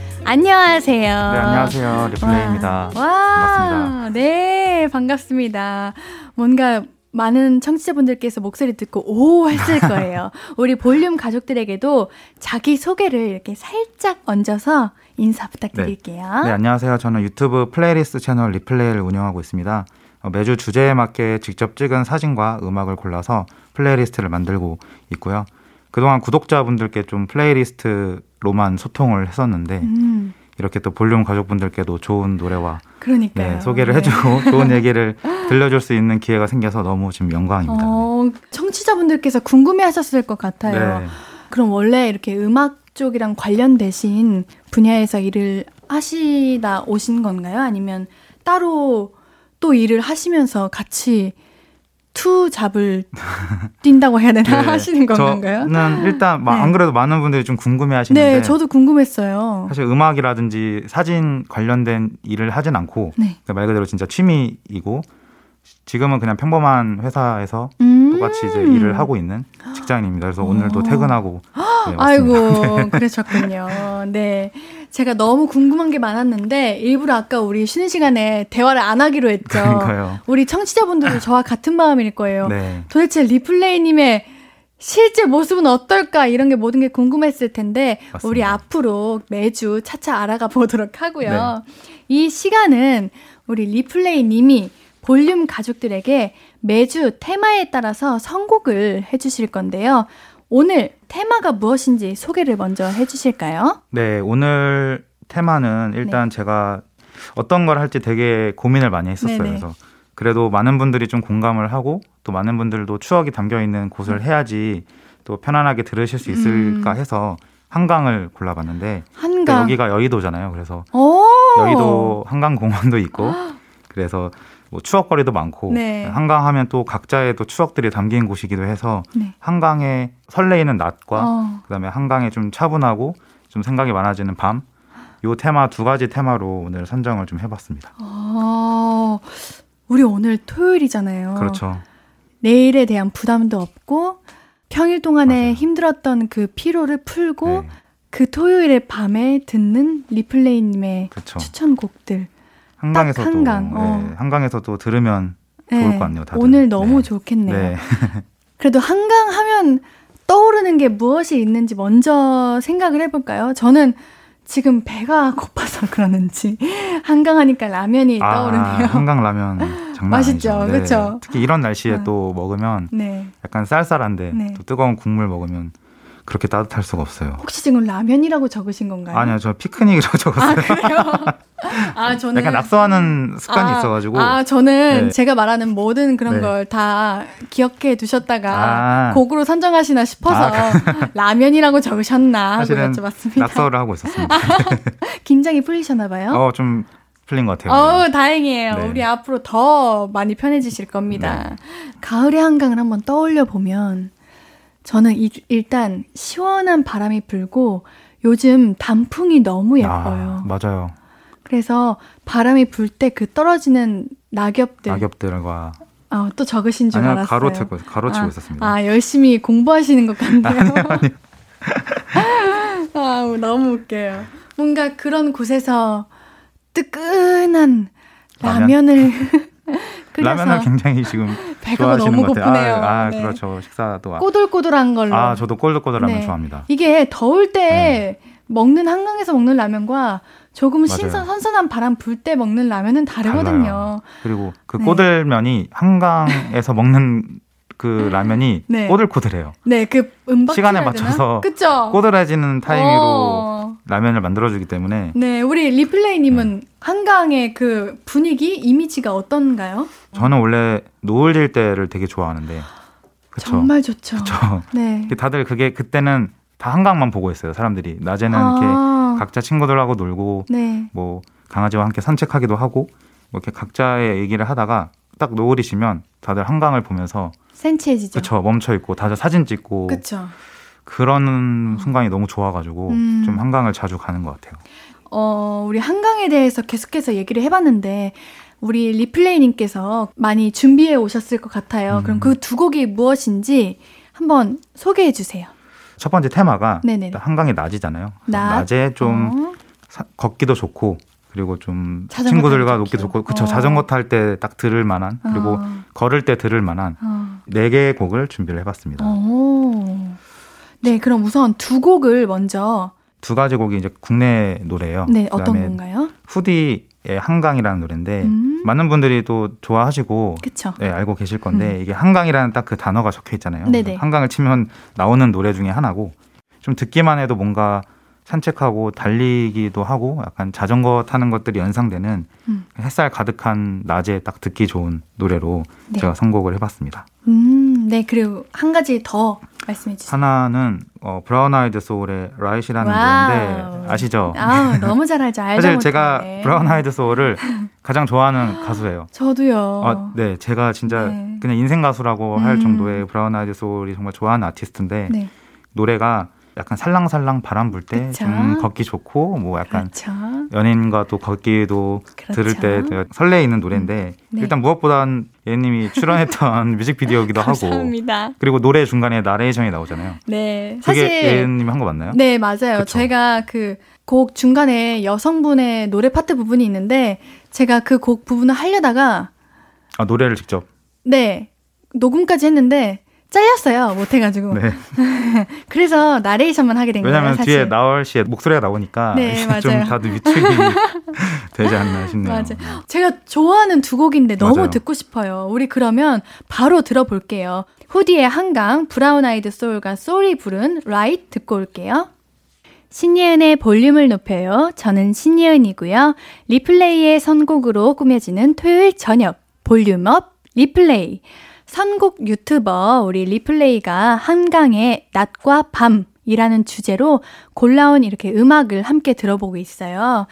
안녕하세요. 네, 안녕하세요. 리플레이입니다. 와, 반갑습니다. 네, 반갑습니다. 뭔가 많은 청취자분들께서 목소리 듣고 오 했을 거예요. 우리 볼륨 가족들에게도 자기 소개를 이렇게 살짝 얹어서 인사 부탁드릴게요. 네, 네 안녕하세요. 저는 유튜브 플레이리스트 채널 리플레이를 운영하고 있습니다. 어, 매주 주제에 맞게 직접 찍은 사진과 음악을 골라서 playlist를 만들고 있고요. 그동안 구독자분들께 좀 playlist로만 소통을 했었는데 음. 이렇게 또 볼륨 가족분들께도 좋은 노래와 네, 소개를 네. 해주고 좋은 얘기를 들려줄 수 있는 기회가 생겨서 너무 지금 영광입니다. 어, 청취자분들께서 궁금해하셨을 것 같아요. 네. 그럼 원래 이렇게 음악 쪽이랑 관련되신 분야에서 일을 하시다 오신 건가요? 아니면 따로 또 일을 하시면서 같이 two job을 뛴다고 해야 되나 네, 하시는 건가요? 저는 일단 네. 안 그래도 많은 분들이 좀 궁금해 하시는데 네, 저도 궁금했어요. 사실 음악이라든지 사진 관련된 일을 하진 않고 네. 그러니까 말 그대로 진짜 취미이고 지금은 그냥 평범한 회사에서 음~ 똑같이 이제 일을 하고 있는 직장인입니다. 그래서 오늘도 어. 퇴근하고 네, 아이고 그러셨군요. 네. 제가 너무 궁금한 게 많았는데 일부러 아까 우리 쉬는 시간에 대화를 안 하기로 했죠. 그러니까요. 우리 청취자분들도 저와 같은 마음일 거예요. 네. 도대체 리플레이님의 실제 모습은 어떨까 이런 게 모든 게 궁금했을 텐데 맞습니다. 우리 앞으로 매주 차차 알아가 보도록 하고요. 네. 이 시간은 우리 리플레이님이 볼륨 가족들에게 매주 테마에 따라서 선곡을 해주실 건데요. 오늘 테마가 무엇인지 소개를 먼저 해주실까요? 네, 오늘 테마는 일단 네. 제가 어떤 걸 할지 되게 고민을 많이 했었어요. 네네. 그래서 그래도 많은 분들이 좀 공감을 하고 또 많은 분들도 추억이 담겨 있는 곳을 음. 해야지 또 편안하게 들으실 수 있을까 음. 해서 한강을 골라봤는데 한강. 여기가 여의도잖아요. 그래서 여의도 한강공원도 있고 그래서 뭐 추억거리도 많고 네. 한강 하면 또 각자의 또 추억들이 담긴 곳이기도 해서 네. 한강에 설레이는 낮과 어. 그다음에 한강에 좀 차분하고 좀 생각이 많아지는 밤. 요 테마 두 가지 테마로 오늘 선정을 좀 해봤습니다. 어, 우리 오늘 토요일이잖아요. 그렇죠. 내일에 대한 부담도 없고 평일 동안에 맞아요. 힘들었던 그 피로를 풀고 네. 그 토요일의 밤에 듣는 리플레이님의 그렇죠. 추천곡들. 한강에서도 한강. 네, 어. 한강에서도 들으면 좋을 네. 것 같네요. 다들. 오늘 너무 네. 좋겠네요. 네. 그래도 한강 하면 떠오르는 게 무엇이 있는지 먼저 생각을 해볼까요? 저는 지금 배가 고파서 그러는지 한강 하니까 라면이 아, 떠오르네요. 한강 라면 장난 맛있죠. 그렇죠. 특히 이런 날씨에 어. 또 먹으면 네. 약간 쌀쌀한데 네. 또 뜨거운 국물 먹으면 그렇게 따뜻할 수가 없어요. 혹시 지금 라면이라고 적으신 건가요? 아니요, 저 피크닉이라고 적었어요. 아, 그래요? 아, 저는. 약간 낙서하는 습관이 아, 있어가지고. 아, 저는 네. 제가 말하는 모든 그런 네. 걸다 기억해 두셨다가 아. 곡으로 선정하시나 싶어서 아, 라면이라고 적으셨나 하고 여쭤봤습니다. 낙서를 하고 있었습니다. 긴장이 풀리셨나 봐요? 어, 좀 풀린 것 같아요. 어, 다행이에요. 네. 우리 앞으로 더 많이 편해지실 겁니다. 네. 가을의 한강을 한번 떠올려 보면 저는 이, 일단 시원한 바람이 불고 요즘 단풍이 너무 아, 예뻐요. 아, 맞아요. 그래서 바람이 불 때 그 떨어지는 낙엽들. 낙엽들과. 아, 또 적으신 줄 아니요, 알았어요. 가로치고, 가로치고 아, 있었습니다. 아, 열심히 공부하시는 것 같네요. 아니요, 아니요. 아, 너무 웃겨요. 뭔가 그런 곳에서 뜨끈한 라면을 라면을 굉장히 지금 배가 너무 고프네요. 아, 아 네. 그렇죠. 식사도 꼬들꼬들한 걸로. 아, 저도 꼬들꼬들라면 네. 좋아합니다. 이게 더울 때 네. 먹는 한강에서 먹는 라면과 조금 맞아요. 신선 선선한 바람 불 때 먹는 라면은 다르거든요. 달라요. 그리고 그 네. 꼬들면이 한강에서 먹는 그 라면이 네. 꼬들꼬들해요. 네, 그 음박 시간에 맞춰서 그쵸? 꼬들해지는 타이밍으로 어. 라면을 만들어주기 때문에. 네, 우리 리플레이님은 네. 한강의 그 분위기, 이미지가 어떤가요? 저는 원래 노을 질 때를 되게 좋아하는데. 그쵸? 정말 좋죠. 그쵸? 네. 다들 그게 그때는 다 한강만 보고 있어요. 사람들이 낮에는 아. 이렇게 각자 친구들하고 놀고 네. 뭐 강아지와 함께 산책하기도 하고 뭐 이렇게 각자의 얘기를 하다가 딱 노을이 지면 다들 한강을 보면서 센치해지죠. 그렇죠. 멈춰 있고 다들 사진 찍고 그쵸. 그런 순간이 너무 좋아가지고 음. 좀 한강을 자주 가는 것 같아요. 어, 우리 한강에 대해서 계속해서 얘기를 해봤는데 우리 리플레이님께서 많이 준비해 오셨을 것 같아요. 음. 그럼 그 두 곡이 무엇인지 한번 소개해 주세요. 첫 번째 테마가 한강이 낮이잖아요. 낮? 낮에 좀 어. 사, 걷기도 좋고 그리고 좀 친구들과 높게 좋고 그쵸 어. 자전거 탈 때 딱 들을 만한 그리고 어. 걸을 때 들을 만한 어. 네 개의 곡을 준비를 해봤습니다. 오. 네, 그럼 우선 두 곡을 먼저 두 가지 곡이 이제 국내 노래예요. 네, 어떤 건가요? 후디의 한강이라는 노래인데 음. 많은 분들이 또 좋아하시고 그쵸. 네, 알고 계실 건데 음. 이게 한강이라는 딱 그 단어가 적혀 있잖아요. 네네. 한강을 치면 나오는 노래 중에 하나고 좀 듣기만 해도 뭔가 산책하고 달리기도 하고 약간 자전거 타는 것들이 연상되는 음. 햇살 가득한 낮에 딱 듣기 좋은 노래로 네. 제가 선곡을 해봤습니다. 음, 네. 그리고 한 가지 더 말씀해 주세요. 하나는 어, 브라운 아이드 소울의 Right이라는 노래인데 아시죠? 아, 너무 잘 알죠. 사실 제가 브라운 아이드 소울을 가장 좋아하는 가수예요. 저도요. 어, 네, 제가 진짜 네. 그냥 인생 가수라고 음. 할 정도의 브라운 아이드 소울이 정말 좋아하는 아티스트인데 네. 노래가 약간 살랑살랑 바람 불 때 좀 걷기 좋고 뭐 약간 그렇죠. 연인과 또 걷기도 그렇죠. 들을 때 설레이는 노래인데 음. 네. 일단 무엇보단 예님이 출연했던 뮤직비디오기도 하고 그리고 노래 중간에 나레이션이 나오잖아요. 네. 사실 예님이 한거 맞나요? 네, 맞아요. 그쵸? 제가 그 곡 중간에 여성분의 노래 파트 부분이 있는데 제가 그 곡 부분을 하려다가 아, 노래를 직접 네. 녹음까지 했는데 잘렸어요. 못해가지고. 네. 그래서 나레이션만 하게 된 거예요. 왜냐면 뒤에 나얼 씨의 목소리가 나오니까 네, 좀 다들 위축이 되지 않나 싶네요. 맞아요. 제가 좋아하는 두 곡인데 너무 맞아요. 듣고 싶어요. 우리 그러면 바로 들어볼게요. 후디의 한강, 브라운 아이드 소울과 소울이 부른 Right 듣고 올게요. 신예은의 볼륨을 높여요. 저는 신예은이고요. 리플레이의 선곡으로 꾸며지는 토요일 저녁 볼륨업 리플레이. 선곡 유튜버 우리 리플레이가 한강의 낮과 밤이라는 주제로 골라온 이렇게 음악을 함께 들어보고 있어요.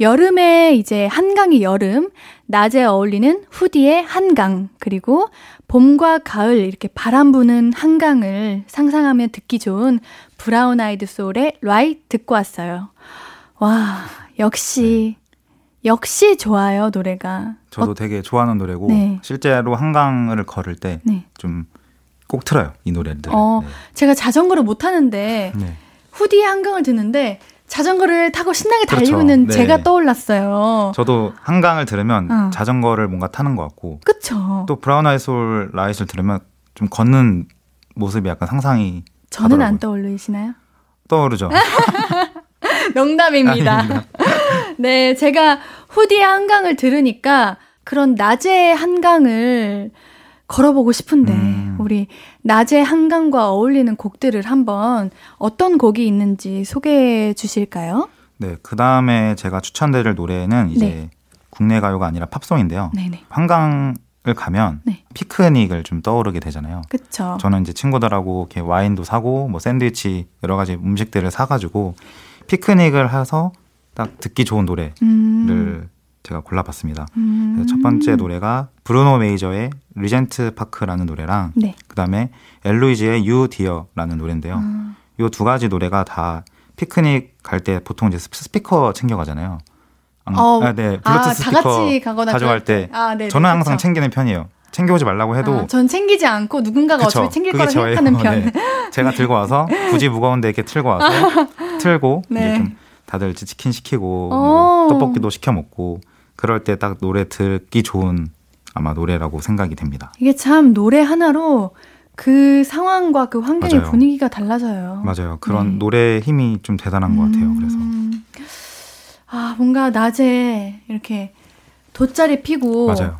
여름에 이제 한강이 여름, 낮에 어울리는 후디의 한강, 그리고 봄과 가을 이렇게 바람 부는 한강을 상상하며 듣기 좋은 브라운 아이드 소울의 Right 듣고 왔어요. 와, 역시 역시 좋아요, 노래가. 저도 어, 되게 좋아하는 노래고 네. 실제로 한강을 걸을 때 좀꼭 네. 틀어요, 이 노래를. 어, 네. 제가 자전거를 못 타는데 네. 후디의 한강을 듣는데 자전거를 타고 신나게 달리고 그렇죠. 있는 네. 제가 떠올랐어요. 저도 한강을 들으면 어. 자전거를 뭔가 타는 것 같고. 그쵸. 또 브라운 아이드 소울 Right를 들으면 좀 걷는 모습이 약간 상상이 저는 가더라고요. 안 떠올리시나요? 떠오르죠. 농담입니다. 네, 제가 후디의 한강을 들으니까 그런 낮의 한강을 걸어보고 싶은데 음. 우리 낮의 한강과 어울리는 곡들을 한번 어떤 곡이 있는지 소개해 주실까요? 네, 그 다음에 제가 추천드릴 노래는 이제 네. 국내 가요가 아니라 팝송인데요. 네네. 한강을 가면 네. 피크닉을 좀 떠오르게 되잖아요. 그렇죠. 저는 이제 친구들하고 이렇게 와인도 사고 뭐 샌드위치 여러 가지 음식들을 사가지고 피크닉을 해서 딱 듣기 좋은 노래를 음. 제가 골라봤습니다. 음. 첫 번째 노래가 브루노 메이저의 Regent Park라는 노래랑 네. 그다음에 엘로이즈의 You, Dear라는 노래인데요. 음. 아. 이두 가지 노래가 다 피크닉 갈 때 보통 이제 스피커 챙겨가잖아요. 어, 아, 네, 블루투스 아, 스피커 가져갈 때 아, 네, 저는 항상 그쵸. 챙기는 편이에요. 챙겨오지 말라고 해도 아, 전 챙기지 않고 누군가가 그쵸, 어차피 챙길 거라 생각하는 편. 네. 제가 들고 와서 굳이 무거운데 이렇게 틀고 와서 틀고 네. 이제 좀 다들 치킨 시키고 뭐 떡볶이도 시켜 먹고 그럴 때 딱 노래 듣기 좋은 아마 노래라고 생각이 됩니다. 이게 참 노래 하나로 그 상황과 그 환경의 맞아요. 분위기가 달라져요. 맞아요. 그런 네. 노래의 힘이 좀 대단한 음... 것 같아요. 그래서 아 뭔가 낮에 이렇게 돗자리 피고 맞아요.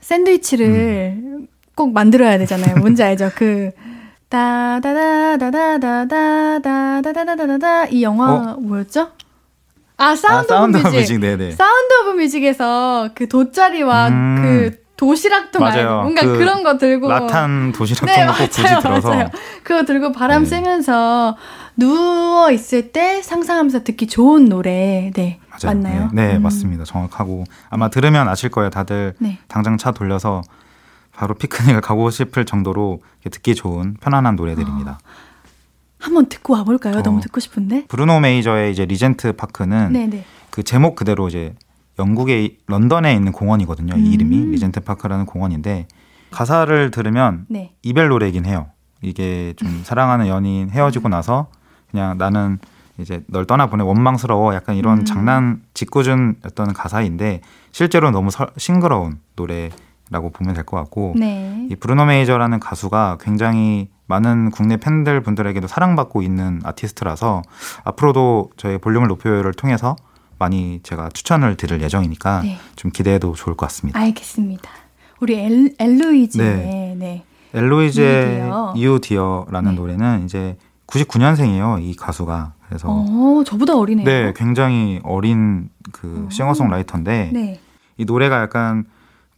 샌드위치를 음. 꼭 만들어야 되잖아요. 뭔지 알죠? 그 다다다다다다다다다다다다다 이 영화 어? 뭐였죠? 아 사운드, 아, Sound of Music. Music. Sound of Music에서 그 돗자리와 음. 그 도시락도 말고 뭔가 그런 거 들고 라탄 도시락 네, 꼭 굳이 들어서 맞아요. 그거 들고 바람 네. 쐬면서 누워 있을 때 상상하면서 듣기 좋은 노래 네 맞아요. 맞나요? 네, 네 음. 맞습니다 정확하고 아마 들으면 아실 거예요 다들 네. 당장 차 돌려서 바로 피크닉을 가고 싶을 정도로 듣기 좋은 편안한 노래들입니다. 어. 한번 듣고 와볼까요? 어, 너무 듣고 싶은데. 브루노 메이저의 이제 Regent Park는 네네. 그 제목 그대로 이제 영국의 런던에 있는 공원이거든요. 이 음. 이름이 Regent Park라는 공원인데 가사를 들으면 네. 이별 노래이긴 해요. 이게 좀 사랑하는 연인 헤어지고 나서 그냥 나는 이제 널 떠나보내 원망스러워 약간 이런 음. 장난 짓궂은 어떤 가사인데 실제로 너무 서, 싱그러운 노래 라고 보면 될 것 같고 네. 이 브루노 메이저라는 가수가 굉장히 많은 국내 팬들 분들에게도 사랑받고 있는 아티스트라서 앞으로도 저희 볼륨을 높여요를 통해서 많이 제가 추천을 드릴 예정이니까 네. 좀 기대해도 좋을 것 같습니다. 알겠습니다. 우리 엘, 엘로이즈의 네. 네. 엘로이즈의 Dear라는 네. 노래는 이제 99년생이에요. 이 가수가. 그래서 어, 저보다 어리네요. 네, 굉장히 어린 그 어. 싱어송라이터인데 네. 이 노래가 약간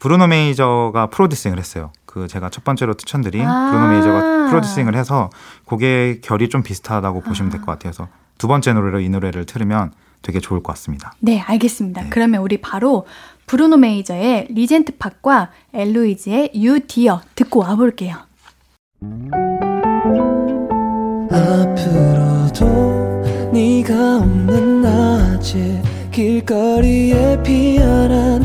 브루노 메이저가 프로듀싱을 했어요. 그 제가 첫 번째로 추천드린 아~ 브루노 메이저가 프로듀싱을 해서 곡의 결이 좀 비슷하다고 보시면 될 것 같아요. 그래서 두 번째 노래로 이 노래를 들으면 되게 좋을 것 같습니다. 네, 알겠습니다. 네. 그러면 우리 바로 브루노 메이저의 Regent Park과 엘로이즈의 You, Dear 듣고 와볼게요. 앞으로도 네가 없는 낮에 길거리에 피어난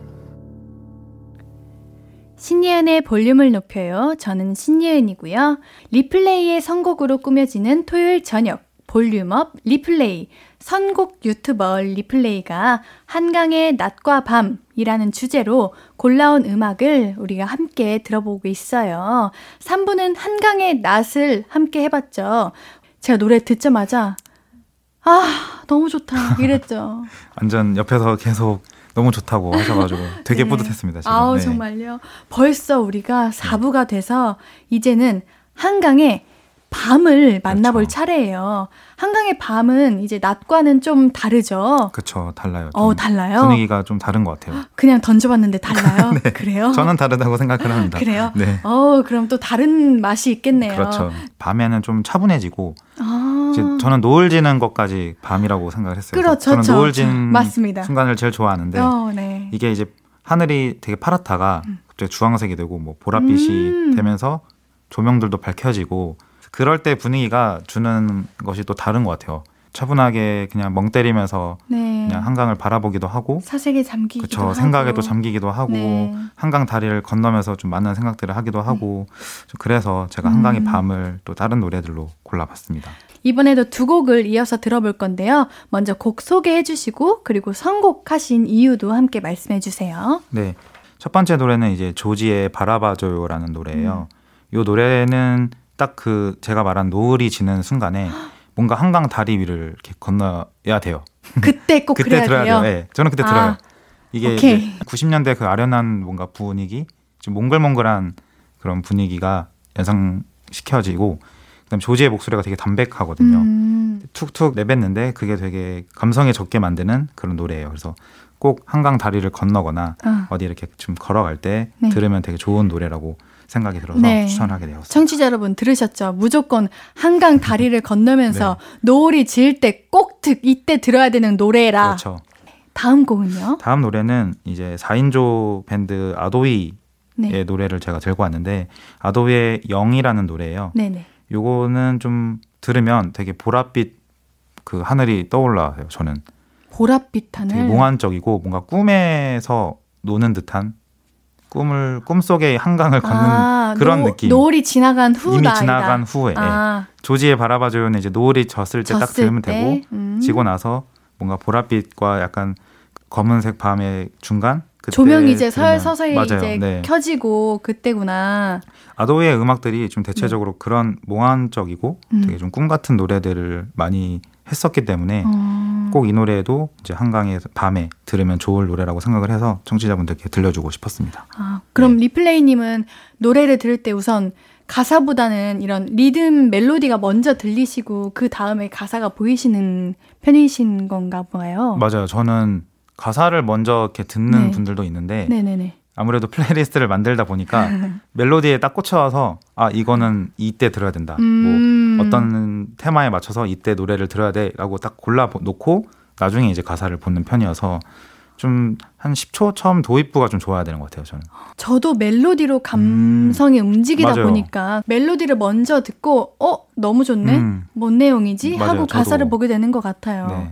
신예은의 볼륨을 높여요. 저는 신예은이고요. 리플레이의 선곡으로 꾸며지는 토요일 저녁 볼륨업 리플레이 선곡 유튜버 리플레이가 한강의 낮과 밤이라는 주제로 골라온 음악을 우리가 함께 들어보고 있어요. 3부는 한강의 낮을 함께 해봤죠. 제가 노래 듣자마자 아 너무 좋다 이랬죠. 완전 옆에서 계속 너무 좋다고 하셔가지고 되게 네. 뿌듯했습니다. 지금. 아우 네. 정말요. 벌써 우리가 4부가 돼서 이제는 한강에 밤을 만나볼 그렇죠. 차례예요. 한강의 밤은 이제 낮과는 좀 다르죠. 그렇죠, 달라요. 어, 달라요. 분위기가 좀 다른 것 같아요. 그냥 던져봤는데 달라요. 네. 그래요? 저는 다르다고 생각을 합니다. 그래요? 네. 어, 그럼 또 다른 맛이 있겠네요. 그렇죠. 밤에는 좀 차분해지고. 아. 저는 노을 지는 것까지 밤이라고 생각을 했어요. 그렇죠, 저는 노을 진 맞습니다. 순간을 제일 좋아하는데 어, 네. 이게 이제 하늘이 되게 파랗다가 음. 갑자기 주황색이 되고 뭐 보랏빛이 음. 되면서 조명들도 밝혀지고 그럴 때 분위기가 주는 것이 또 다른 것 같아요. 차분하게 그냥 멍 때리면서 네. 그냥 한강을 바라보기도 하고 사색에 잠기기도 그쵸, 하고 생각에도 잠기기도 하고 네. 한강 다리를 건너면서 좀 많은 생각들을 하기도 하고 네. 그래서 제가 한강의 음. 밤을 또 다른 노래들로 골라봤습니다. 이번에도 두 곡을 이어서 들어볼 건데요. 먼저 곡 소개해 주시고 그리고 선곡하신 이유도 함께 말씀해 주세요. 네. 첫 번째 노래는 이제 조지의 바라봐줘요라는 노래예요. 음. 이 노래는 딱 그 제가 말한 노을이 지는 순간에 뭔가 한강 다리 위를 이렇게 건너야 돼요. 그때 꼭 그때 들어야 돼요. 네, 저는 그때 아, 들어요. 이게 90년대 그 아련한 뭔가 분위기, 좀 몽글몽글한 그런 분위기가 연상시켜지고 그다음 조지의 목소리가 되게 담백하거든요. 음. 툭툭 내뱉는데 그게 되게 감성에 적게 만드는 그런 노래예요. 그래서 꼭 한강 다리를 건너거나 어. 디 이렇게 좀 걸어갈 때 네. 들으면 되게 좋은 노래라고 생각이 들어서 네. 추천하게 되었습니다. 청취자 여러분 들으셨죠? 무조건 한강 다리를 건너면서 네. 노을이 질 때꼭 이때 들어야 되는 노래라. 그렇죠. 다음 곡은요? 다음 노래는 이제 4인조 밴드 아도이의 네. 노래를 제가 들고 왔는데 아도이의 영이라는 노래예요. 네네. 요거는 좀 들으면 되게 보랏빛 그 하늘이 떠올라요. 저는 보랏빛 하늘. 되게 몽환적이고 뭔가 꿈에서 노는 듯한 꿈을 꿈속에 한강을 걷는 아, 그런 노, 느낌. 노을이 지나간 후 이미 지나간 후에 아. 예. 조지에 바라봐줘요는 이제 노을이 졌을 때 딱 들으면 때? 되고 음. 지고 나서 뭔가 보랏빛과 약간 검은색 밤의 중간 조명이 이제 서, 서서히 맞아요. 이제 네. 켜지고 그때구나. 아도이의 음악들이 좀 대체적으로 네. 그런 몽환적이고 음. 되게 좀 꿈 같은 노래들을 많이 했었기 때문에 어... 꼭 이 노래도 이제 한강의 밤에 들으면 좋을 노래라고 생각을 해서 청취자분들께 들려주고 싶었습니다. 아, 그럼 네. 리플레이님은 노래를 들을 때 우선 가사보다는 이런 리듬 멜로디가 먼저 들리시고 그 다음에 가사가 보이시는 편이신 건가 봐요. 맞아요. 저는 가사를 먼저 이렇게 듣는 네. 분들도 있는데 네네네. 아무래도 플레이리스트를 만들다 보니까 멜로디에 딱 꽂혀서 아 이거는 이때 들어야 된다. 뭐 음. 뭐 어떤 테마에 맞춰서 이때 노래를 들어야 돼라고 딱 골라 놓고 나중에 이제 가사를 보는 편이어서 좀 한 10초 처음 도입부가 좀 좋아야 되는 것 같아요, 저는. 저도 멜로디로 감성이 음. 움직이다 맞아요. 보니까 멜로디를 먼저 듣고 어, 너무 좋네. 음. 뭔 내용이지? 맞아요, 하고 가사를 보게 되는 것 같아요. 네.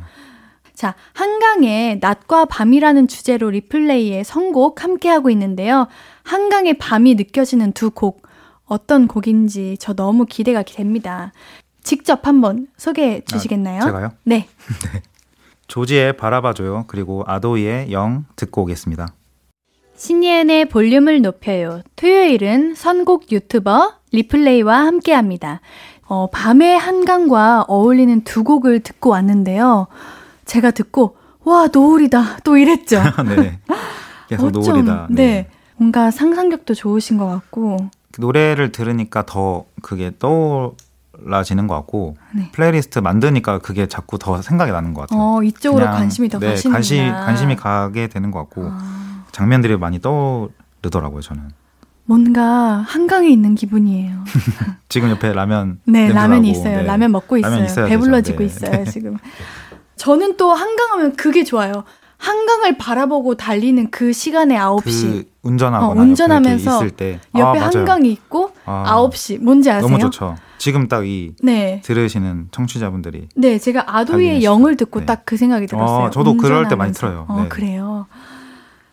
자, 한강의 낮과 밤이라는 주제로 리플레이의 선곡 함께하고 있는데요. 한강의 밤이 느껴지는 두 곡, 어떤 곡인지 저 너무 기대가 됩니다. 직접 한번 소개해 주시겠나요? 아, 제가요? 네. 네. 조지의 바라봐줘요. 그리고 아도이의 영 듣고 오겠습니다. 신예은의 볼륨을 높여요. 토요일은 선곡 유튜버 리플레이와 함께 합니다. 어, 밤의 한강과 어울리는 두 곡을 듣고 왔는데요. 제가 듣고 와 노을이다 또 이랬죠. 네. 계속 노을이다. 네. 네. 뭔가 상상력도 좋으신 것 같고 그 노래를 들으니까 더 그게 떠올라지는 것 같고 네. 플레이리스트 만드니까 그게 자꾸 더 생각이 나는 것 같아요. 어, 이쪽으로 그냥, 관심이 더 네, 가시는구나. 관심, 관심이 가게 되는 것 같고 아. 장면들이 많이 떠오르더라고요 저는. 뭔가 한강에 있는 기분이에요. 지금 옆에 라면 네 라면이 있어요. 네. 라면 먹고 있어요. 배불러지고 네. 있어요 지금. 저는 또 한강하면 그게 좋아요. 한강을 바라보고 달리는 그 시간에 9시. 그 운전하거나 어, 운전하면서 때. 옆에 아, 한강이 있고 아, 9시. 뭔지 아세요? 너무 좋죠. 지금 딱이 네. 들으시는 청취자분들이. 네, 제가 아도이의 Young을 듣고 네. 딱그 생각이 들었어요. 아, 저도 그럴 때 많이 틀어요. 어, 네. 그래요.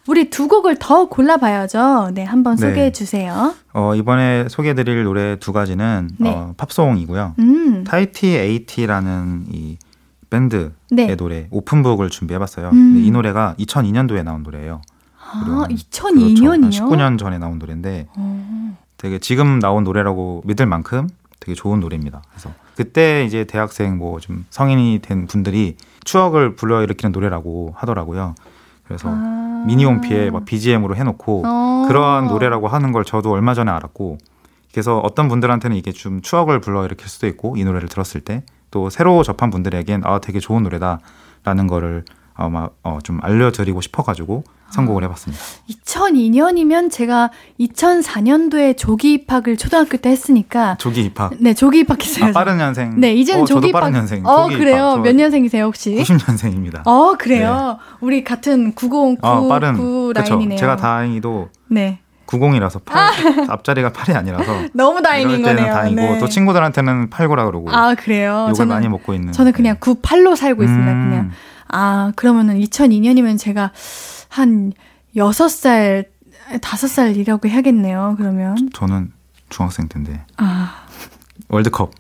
우리 두 곡을 더 골라봐야죠. 네, 한번 네. 소개해 주세요. 어, 이번에 소개해드릴 노래 두 가지는 네. 어, 팝송이고요. 음. Tahiti 80라는 이 밴드의 네. 노래 Open Book을 준비해봤어요. 음. 이 노래가 2002년도에 나온 노래예요. 아, 2002년이요? 그렇죠. 19년 전에 나온 노래인데 어. 되게 지금 나온 노래라고 믿을 만큼 되게 좋은 노래입니다. 그래서 그때 이제 대학생 뭐 좀 성인이 된 분들이 추억을 불러일으키는 노래라고 하더라고요. 그래서 아. 미니홈피에 막 BGM으로 해놓고 어. 그러한 노래라고 하는 걸 저도 얼마 전에 알았고 그래서 어떤 분들한테는 이게 좀 추억을 불러일으킬 수도 있고 이 노래를 들었을 때 또 새로 접한 분들에겐 아 되게 좋은 노래다라는 거를 아마 어, 좀 알려드리고 싶어가지고 선곡을 해봤습니다. 2002년이면 제가 2004년도에 조기 입학을 초등학교 때 했으니까 조기 입학. 네, 조기 입학했어요. 아, 빠른 년생. 네, 이제는 어, 조기 입학. 빠른 년생. 어, 그래요. 몇 년생이세요 혹시? 90년생입니다. 어, 그래요. 네. 우리 같은 909 어, 빠른, 9 라인이네요. 제가 다행히도 네. 90이라서 8, 아. 앞자리가 8이 아니라서 너무 다행인 거네요. 다행이고 네. 또 친구들한테는 89라 그러고. 아 그래요? 욕을 저는, 많이 먹고 있는. 저는 그냥 98로 살고 있습니다. 음. 그냥 아 그러면은 2002년이면 제가 한 6살 5살이라고 해야겠네요. 그러면 저는 중학생 때인데. 아 월드컵.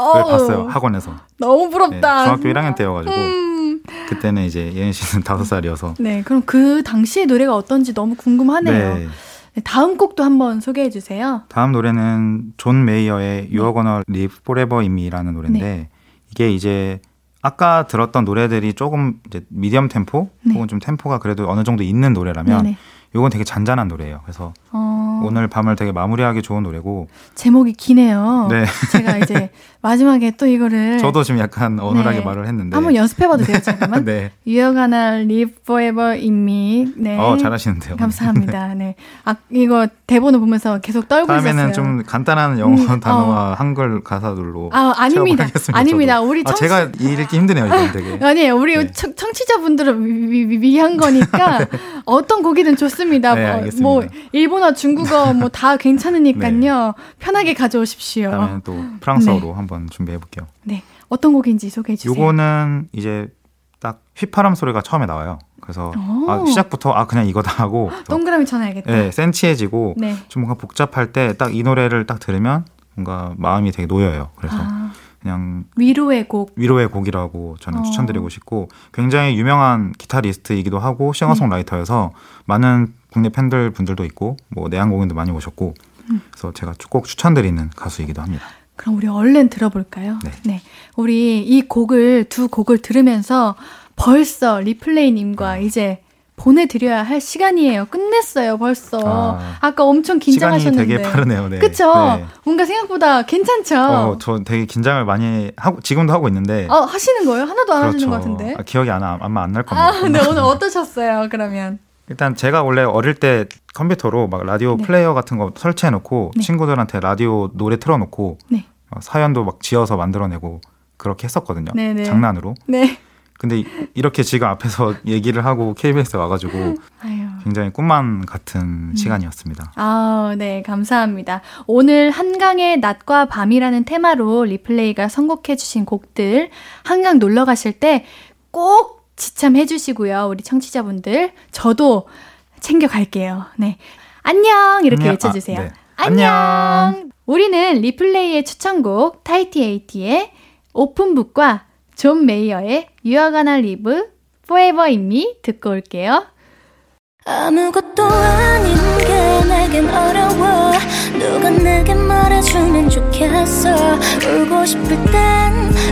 을 봤어요 학원에서. 너무 부럽다. 네, 중학교 1학년 때여가지고. 음. 그때는 이제 예은 씨는 5살이어서. 네, 그럼 그 당시의 노래가 어떤지 너무 궁금하네요. 네. 네, 다음 곡도 한번 소개해 주세요. 다음 노래는 존 메이어의 네. You're Gonna Live Forever in Me라는 노래인데 네. 이게 이제 아까 들었던 노래들이 조금 이제 미디엄 템포 네. 혹은 좀 템포가 그래도 어느 정도 있는 노래라면. 이건 되게 잔잔한 노래예요. 그래서 어... 오늘 밤을 되게 마무리하기 좋은 노래고 제목이 기네요. 네. 제가 이제 마지막에 또 이거를 저도 지금 약간 어눌하게 네. 말을 했는데 한번 연습해봐도 돼요, 잠깐만. 네. Gonna live forever in me. 네. 어, 잘하시는데요. 감사합니다. 네. 아 이거 대본을 보면서 계속 떨고 다음에는 있었어요. 좀 간단한 영어 음, 단어와 어. 한글 가사들로 아 아닙니다. 아닙니다. 저도. 우리 청... 아, 제가 읽기 힘드네요, 이건 되게. 아니에요. 우리 네. 청, 취자분들을 위한 거니까 네. 어떤 곡이든 좋습니다. 네, 뭐, 뭐 일본 어, 중국어 뭐 다 괜찮으니까요. 네. 편하게 가져오십시오. 다음에 또 프랑스어로 네. 한번 준비해 볼게요. 네. 어떤 곡인지 소개해 주세요. 요거는 이제 딱 휘파람 소리가 처음에 나와요. 그래서 아, 시작부터 아 그냥 이거다 하고 동그라미 쳐놔야겠다. 네, 센치해지고 네. 좀 뭔가 복잡할 때 딱 이 노래를 딱 들으면 뭔가 마음이 되게 놓여요. 그래서 아, 그냥 위로의 곡. 위로의 곡이라고 저는 어. 추천드리고 싶고 굉장히 유명한 기타리스트이기도 하고 싱어송라이터여서 많은 국내 팬들 분들도 있고 뭐 내한 공연도 많이 오셨고 음. 그래서 제가 꼭 추천드리는 가수이기도 합니다. 그럼 우리 얼른 들어볼까요? 네. 우리 이 곡을 두 곡을 들으면서 벌써 리플레이님과 네. 이제 보내드려야 할 시간이에요. 끝냈어요, 벌써. 아. 아, 까 엄청 긴장하셨는데. 되게 빠르네요. 네. 그쵸? 네. 뭔가 생각보다 괜찮죠? 어, 저 되게 긴장을 많이 하고 지금도 하고 있는데 어, 하시는 거예요? 하나도 안 하시는 것 같은데. 아, 기억이 안, 나- 아마 안 날 겁니다. 아, 근데 오늘 어떠셨어요, 그러면? 일단 제가 원래 어릴 때 컴퓨터로 막 라디오 네. 플레이어 같은 거 설치해 놓고 네. 친구들한테 라디오 노래 틀어 놓고 네. 어, 사연도 막 지어서 만들어내고 그렇게 했었거든요. 네네. 장난으로. 네. 근데 이- 이렇게 지금 앞에서 얘기를 하고 KBS에 와가지고. 굉장히 꿈만 음. 같은 시간이었습니다. 아, 네, 감사합니다. 오늘 한강의 낮과 밤이라는 테마로 리플레이가 선곡해주신 곡들, 한강 놀러 가실 때 꼭 지참해 주시고요. 우리 청취자분들. 저도 챙겨갈게요. 네. 안녕! 이렇게 안녕. 외쳐주세요. 아, 네. 안녕! 안녕. 우리는 리플레이의 추천곡, 타이티에이티의 오픈북과 존 메이어의 You Are Gonna Live Forever in Me 듣고 올게요. 아무것도 아닌 게 내겐 어려워 누가 내게 말해주면 좋겠어 울고 싶을 땐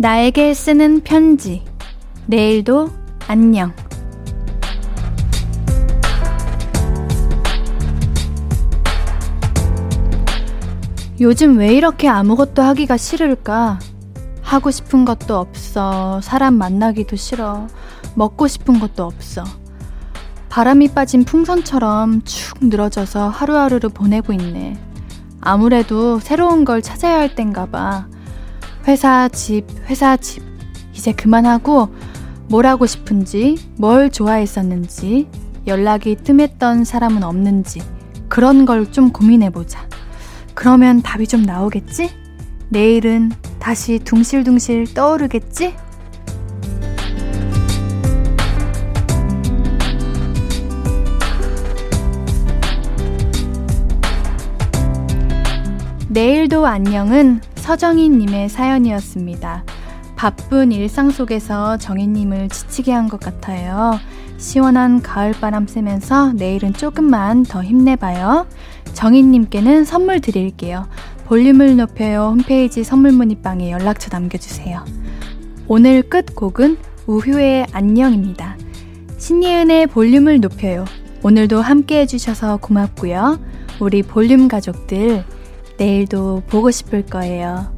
나에게 쓰는 편지. 내일도 안녕. 요즘 왜 이렇게 아무것도 하기가 싫을까? 하고 싶은 것도 없어. 사람 만나기도 싫어. 먹고 싶은 것도 없어. 바람이 빠진 풍선처럼 축 늘어져서 하루하루를 보내고 있네. 아무래도 새로운 걸 찾아야 할 땐가 봐. 회사, 집, 회사, 집. 이제 그만하고 뭘 하고 싶은지, 뭘 좋아했었는지, 연락이 뜸했던 사람은 없는지, 그런 걸 좀 고민해보자. 그러면 답이 좀 나오겠지? 내일은 다시 둥실둥실 떠오르겠지? 내일도 안녕은 서정희님의 사연이었습니다. 바쁜 일상 속에서 정희님을 지치게 한 것 같아요. 시원한 가을바람 쐬면서 내일은 조금만 더 힘내봐요. 정희님께는 선물 드릴게요. 볼륨을 높여요 홈페이지 선물 문의방에 연락처 남겨주세요. 오늘 끝곡은 우효의 안녕입니다. 신예은의 볼륨을 높여요. 오늘도 함께 해주셔서 고맙고요. 우리 볼륨 가족들, 내일도 보고 싶을 거예요.